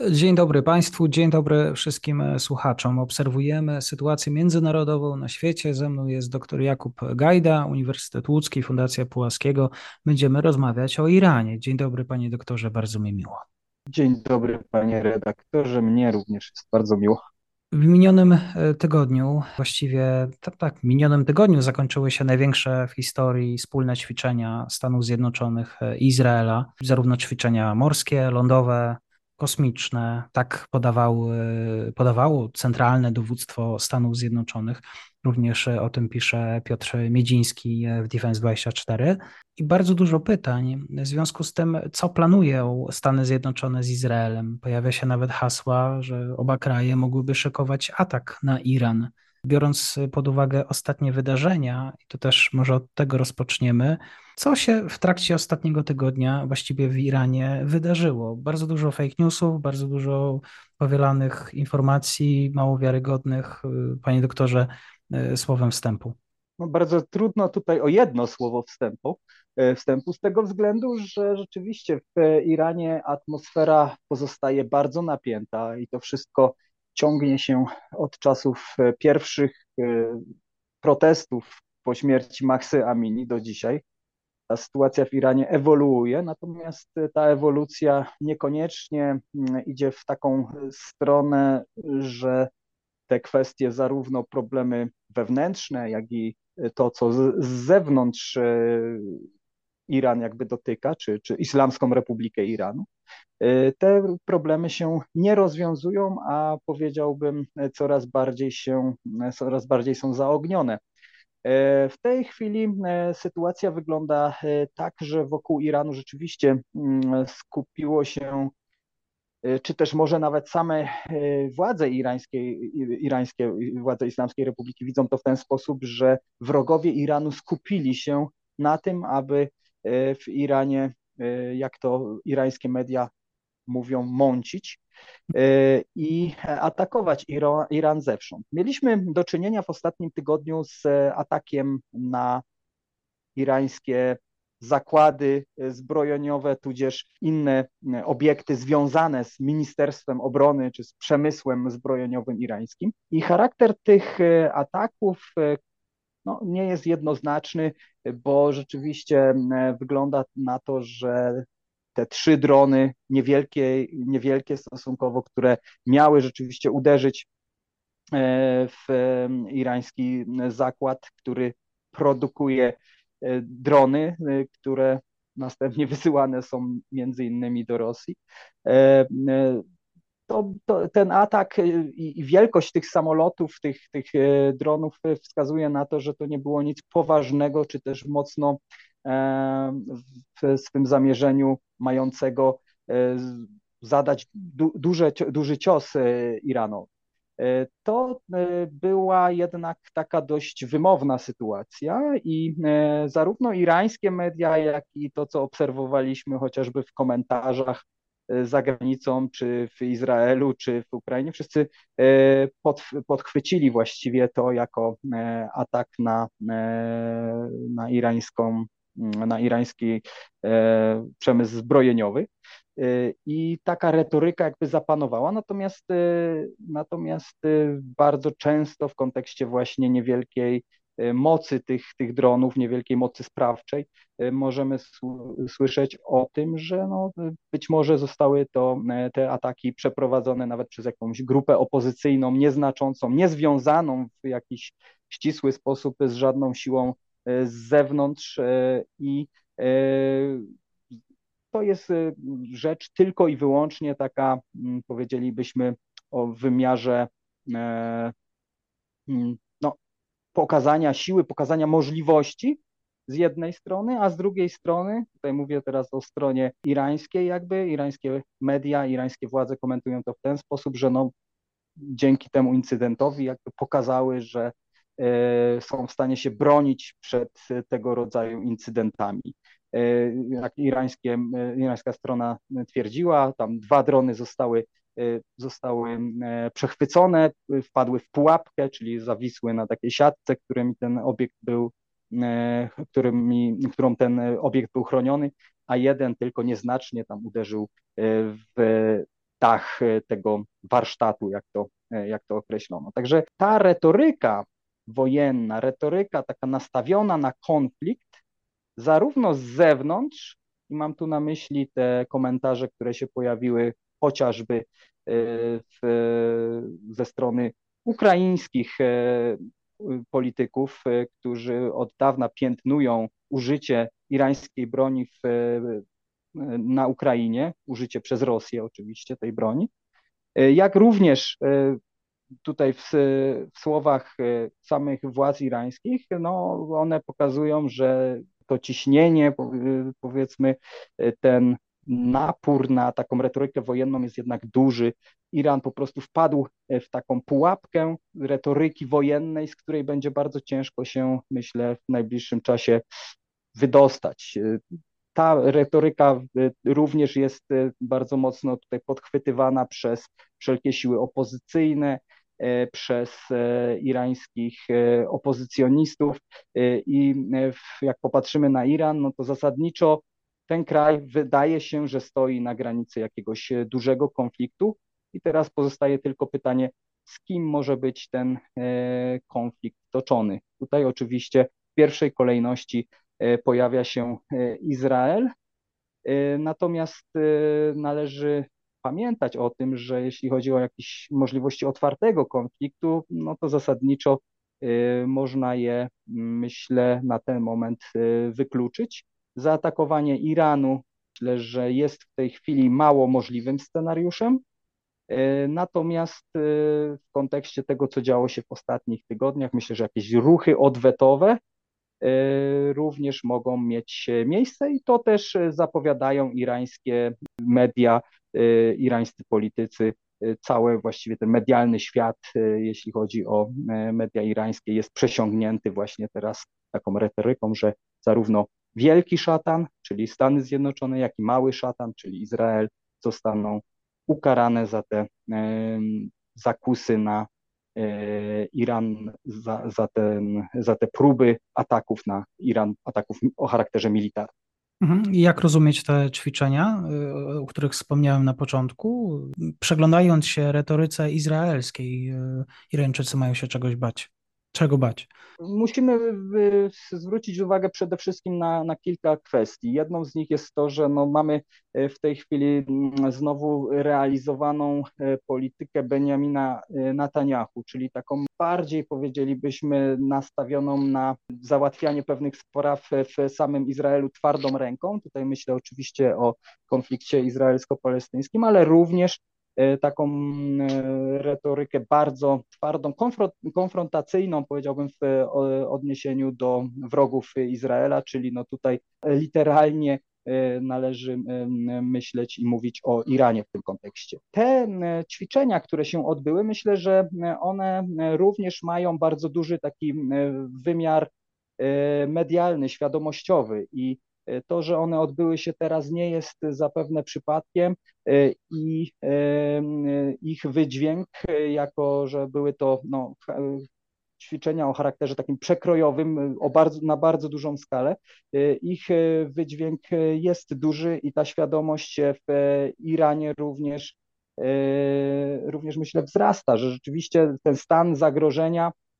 Dzień dobry Państwu, dzień dobry wszystkim e, słuchaczom. Obserwujemy sytuację międzynarodową na świecie. Ze mną jest dr Jakub Gajda, Uniwersytet Łódzki, Fundacja Pułaskiego. Będziemy rozmawiać o Iranie. Dzień dobry Panie doktorze, bardzo mi miło. Dzień dobry Panie redaktorze, mnie również jest bardzo miło. W minionym e, tygodniu, właściwie tak, tak, w minionym tygodniu zakończyły się największe w historii wspólne ćwiczenia Stanów Zjednoczonych i Izraela, zarówno ćwiczenia morskie, lądowe, kosmiczne, tak podawało, podawało centralne dowództwo Stanów Zjednoczonych. Również o tym pisze Piotr Miedziński w Defense 24. I bardzo dużo pytań w związku z tym, co planują Stany Zjednoczone z Izraelem. Pojawia się nawet hasła, że oba kraje mogłyby szykować atak na Iran. Biorąc pod uwagę ostatnie wydarzenia, i to też może od tego rozpoczniemy, co się w trakcie ostatniego tygodnia właściwie w Iranie wydarzyło? Bardzo dużo fake newsów, bardzo dużo powielanych informacji, mało wiarygodnych. Panie doktorze, e, słowem wstępu. No bardzo trudno tutaj o jedno słowo wstępu, e, wstępu z tego względu, że rzeczywiście w Iranie atmosfera pozostaje bardzo napięta i to wszystko ciągnie się od czasów e, pierwszych protestów po śmierci Mahsy Amini do dzisiaj. Ta sytuacja w Iranie ewoluuje, natomiast ta ewolucja niekoniecznie mm, idzie w taką stronę, że te kwestie, zarówno problemy wewnętrzne, jak i to, co z, zewnątrz e, Iran jakby dotyka, czy, czy Islamską Republikę Iranu, e, te problemy się nie rozwiązują, a powiedziałbym coraz bardziej się, coraz bardziej są zaognione. E, w tej chwili e, sytuacja wygląda e, tak, że wokół Iranu rzeczywiście mm, skupiło się, czy też może nawet same władze irańskie, irańskie, władze Islamskiej Republiki widzą to w ten sposób, że wrogowie Iranu skupili się na tym, aby w Iranie, jak to irańskie media mówią, mącić e, i atakować Iran, Iran zewsząd. Mieliśmy do czynienia w ostatnim tygodniu z atakiem na irańskie zakłady zbrojeniowe, tudzież inne obiekty związane z Ministerstwem Obrony czy z przemysłem zbrojeniowym irańskim. I charakter tych ataków no, nie jest jednoznaczny, bo rzeczywiście wygląda na to, że te trzy drony, niewielkie, niewielkie stosunkowo, które miały rzeczywiście uderzyć e, w irański zakład, który produkuje e, drony, e, które następnie wysyłane są między innymi do Rosji. To, to, ten atak i, i, wielkość tych samolotów, tych, tych dronów wskazuje na to, że to nie było nic poważnego, czy też mocno w swym zamierzeniu mającego e, zadać du, duże, duży cios e, Iranowi. E, to była jednak taka dość wymowna sytuacja i zarówno irańskie media, jak i to, co obserwowaliśmy chociażby w komentarzach za granicą, czy w Izraelu, czy w Ukrainie, wszyscy pod, podchwycili właściwie to jako atak na, na irańską na irański e, przemysł zbrojeniowy. E, I taka retoryka jakby zapanowała, natomiast, e, natomiast bardzo często w kontekście właśnie niewielkiej mocy tych, tych dronów, niewielkiej mocy sprawczej, możemy słyszeć o tym, że no, być może zostały to te ataki przeprowadzone nawet przez jakąś grupę opozycyjną, nieznaczącą, niezwiązaną w jakiś ścisły sposób z żadną siłą z zewnątrz e, i e, to jest e, rzecz tylko i wyłącznie taka, mm, powiedzielibyśmy, o wymiarze mm, pokazania siły, pokazania możliwości, z jednej strony, a z drugiej strony, tutaj mówię teraz o stronie irańskiej, jakby irańskie media, irańskie władze komentują to w ten sposób, że no, dzięki temu incydentowi jakby pokazały, że e, są w stanie się bronić przed tego rodzaju incydentami. E, jak irańskie, irańska strona twierdziła, tam dwa drony zostały, e, zostały przechwycone, wpadły w pułapkę, czyli zawisły na takiej siatce, którymi ten obiekt był, którymi, którą ten obiekt był chroniony, a jeden tylko nieznacznie tam uderzył w dach tego warsztatu, jak to, jak to określono. Także ta retoryka wojenna, retoryka taka nastawiona na konflikt, zarówno z zewnątrz, i mam tu na myśli te komentarze, które się pojawiły chociażby e, w, ze strony ukraińskich e, polityków, e, którzy od dawna piętnują użycie irańskiej broni w, na Ukrainie, użycie przez Rosję oczywiście tej broni, jak również tutaj w, w słowach samych władz irańskich, no one pokazują, że to ciśnienie, powiedzmy, ten napór na taką retorykę wojenną jest jednak duży. Iran po prostu wpadł w taką pułapkę retoryki wojennej, z której będzie bardzo ciężko się, myślę, w najbliższym czasie wydostać. Ta retoryka również jest bardzo mocno tutaj podchwytywana przez wszelkie siły opozycyjne, E, przez e, irańskich e, opozycjonistów i jak popatrzymy na Iran, no to zasadniczo ten kraj wydaje się, że stoi na granicy jakiegoś dużego konfliktu i teraz pozostaje tylko pytanie, z kim może być ten konflikt toczony. Tutaj oczywiście w pierwszej kolejności pojawia się Izrael, natomiast należy pamiętać o tym, że jeśli chodzi o jakieś możliwości otwartego konfliktu, no to zasadniczo można je, myślę, na ten moment wykluczyć. Zaatakowanie Iranu myślę, że jest w tej chwili mało możliwym scenariuszem. Y, natomiast w kontekście tego, co działo się w ostatnich tygodniach, myślę, że jakieś ruchy odwetowe również mogą mieć miejsce i to też zapowiadają irańskie media irańscy politycy, cały właściwie ten medialny świat, jeśli chodzi o media irańskie, jest przesiągnięty właśnie teraz taką retoryką, że zarówno wielki szatan, czyli Stany Zjednoczone, jak i mały szatan, czyli Izrael, zostaną ukarane za te zakusy na Iran, za, za, ten, za te próby ataków na Iran, ataków o charakterze militarnym. Mhm. Jak rozumieć te ćwiczenia, y, o których wspomniałem na początku? Przeglądając się retoryce izraelskiej, y, Irańczycy mają się czegoś bać. Czego bać? Musimy zwrócić uwagę przede wszystkim na, na kilka kwestii. Jedną z nich jest to, że no mamy e, w tej chwili mm, znowu realizowaną e, politykę Benjamina e, Netanyahu, czyli taką bardziej powiedzielibyśmy nastawioną na załatwianie pewnych spraw w samym Izraelu twardą ręką. Tutaj myślę oczywiście o konflikcie izraelsko-palestyńskim, ale również taką e, retorykę bardzo twardą, konfrontacyjną, powiedziałbym, w odniesieniu do wrogów Izraela, czyli no tutaj literalnie e, należy myśleć i mówić o Iranie w tym kontekście. Te ćwiczenia, które się odbyły, myślę, że one również mają bardzo duży taki wymiar medialny, świadomościowy i E, to, że one odbyły się teraz, nie jest zapewne przypadkiem e, i e, ich wydźwięk, jako że były to no, ćwiczenia o charakterze takim przekrojowym o bardzo, na bardzo dużą skalę, ich wydźwięk jest duży i ta świadomość w Iranie również, również myślę wzrasta, że rzeczywiście ten stan zagrożenia E,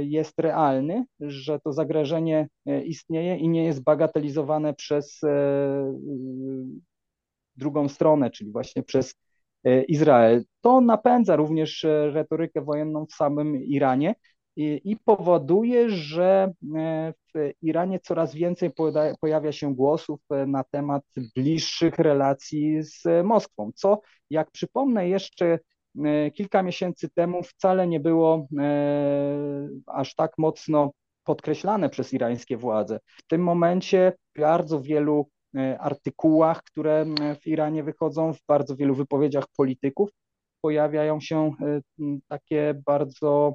jest realny, że to zagrożenie e, istnieje i nie jest bagatelizowane przez e, drugą stronę, czyli właśnie przez Izrael. To napędza również retorykę wojenną w samym Iranie i, i powoduje, że w Iranie coraz więcej pojawia się głosów na temat bliższych relacji z Moskwą, co, jak przypomnę jeszcze E, kilka miesięcy temu wcale nie było e, aż tak mocno podkreślane przez irańskie władze. W tym momencie bardzo wielu artykułach, które w Iranie wychodzą, w bardzo wielu wypowiedziach polityków pojawiają się takie bardzo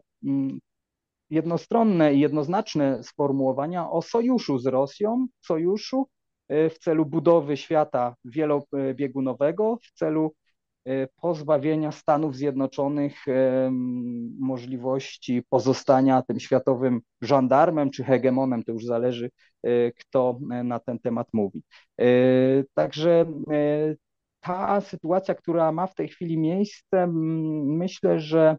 jednostronne i jednoznaczne sformułowania o sojuszu z Rosją, sojuszu e, w celu budowy świata wielobiegunowego, w celu e, pozbawienia Stanów Zjednoczonych e, możliwości pozostania tym światowym żandarmem czy hegemonem, to już zależy, kto na ten temat mówi. Także ta sytuacja, która ma w tej chwili miejsce, myślę, że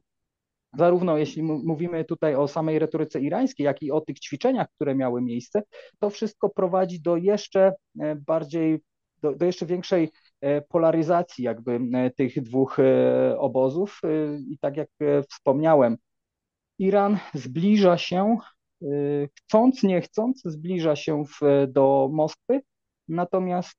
zarówno jeśli mówimy tutaj o samej retoryce irańskiej, jak i o tych ćwiczeniach, które miały miejsce, to wszystko prowadzi do jeszcze e, bardziej, do, do jeszcze większej e, polaryzacji jakby e, tych dwóch obozów. I tak jak wspomniałem, Iran zbliża się, chcąc, nie chcąc, zbliża się w, do Moskwy, natomiast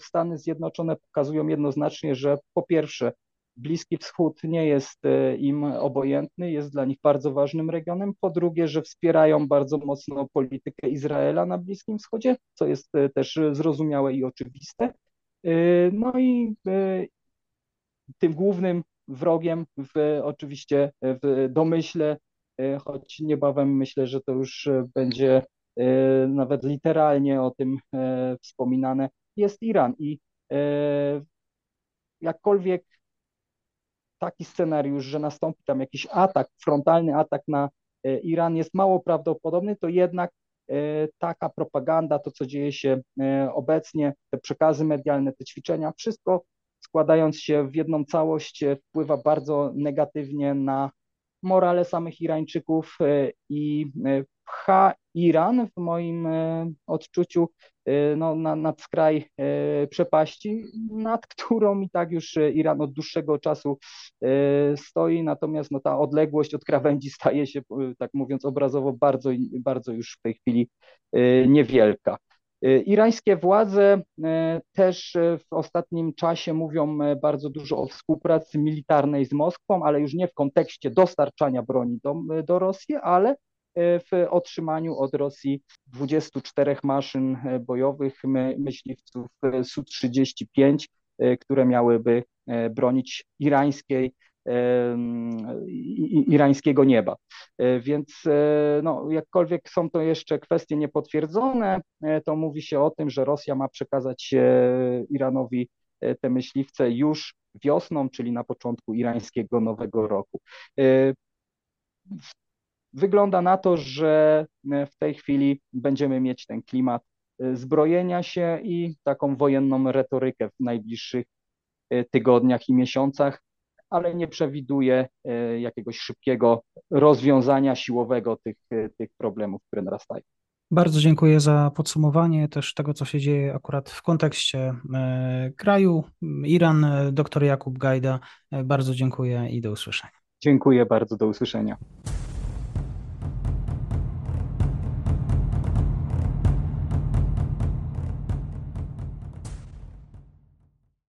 Stany Zjednoczone pokazują jednoznacznie, że po pierwsze Bliski Wschód nie jest e, im obojętny, jest dla nich bardzo ważnym regionem. Po drugie, że wspierają bardzo mocno politykę Izraela na Bliskim Wschodzie, co jest e, też zrozumiałe i oczywiste. E, no i tym głównym wrogiem w, oczywiście w domyśle, choć niebawem myślę, że to już będzie nawet literalnie o tym wspominane, jest Iran. I jakkolwiek taki scenariusz, że nastąpi tam jakiś atak, frontalny atak na e, Iran jest mało prawdopodobny, to jednak e, taka propaganda, to co dzieje się e, obecnie, te przekazy medialne, te ćwiczenia, wszystko składając się w jedną całość wpływa bardzo negatywnie na morale samych Irańczyków i pcha Iran w moim e, odczuciu. e, no, na, nad skraj e, przepaści, nad którą i tak już Iran od dłuższego czasu stoi, natomiast no, ta odległość od krawędzi staje się, tak mówiąc obrazowo, bardzo, bardzo już w tej chwili niewielka. Irańskie władze też w ostatnim czasie mówią bardzo dużo o współpracy militarnej z Moskwą, ale już nie w kontekście dostarczania broni do, do Rosji, ale w otrzymaniu od Rosji 24 maszyn bojowych myśliwców Su-35, które miałyby e, bronić irańskiej irańskiego nieba. E, więc e, no, jakkolwiek są to jeszcze kwestie niepotwierdzone, to mówi się o tym, że Rosja ma przekazać Iranowi te myśliwce już wiosną, czyli na początku irańskiego nowego roku. Wygląda na to, że e, w tej chwili będziemy mieć ten klimat e, zbrojenia się i taką wojenną retorykę w najbliższych e, tygodniach i miesiącach, ale nie przewiduje jakiegoś szybkiego rozwiązania siłowego tych, tych problemów, które narastają. Bardzo dziękuję za podsumowanie też tego, co się dzieje akurat w kontekście kraju. Iran, dr Jakub Gajda, bardzo dziękuję i do usłyszenia. Dziękuję bardzo, do usłyszenia.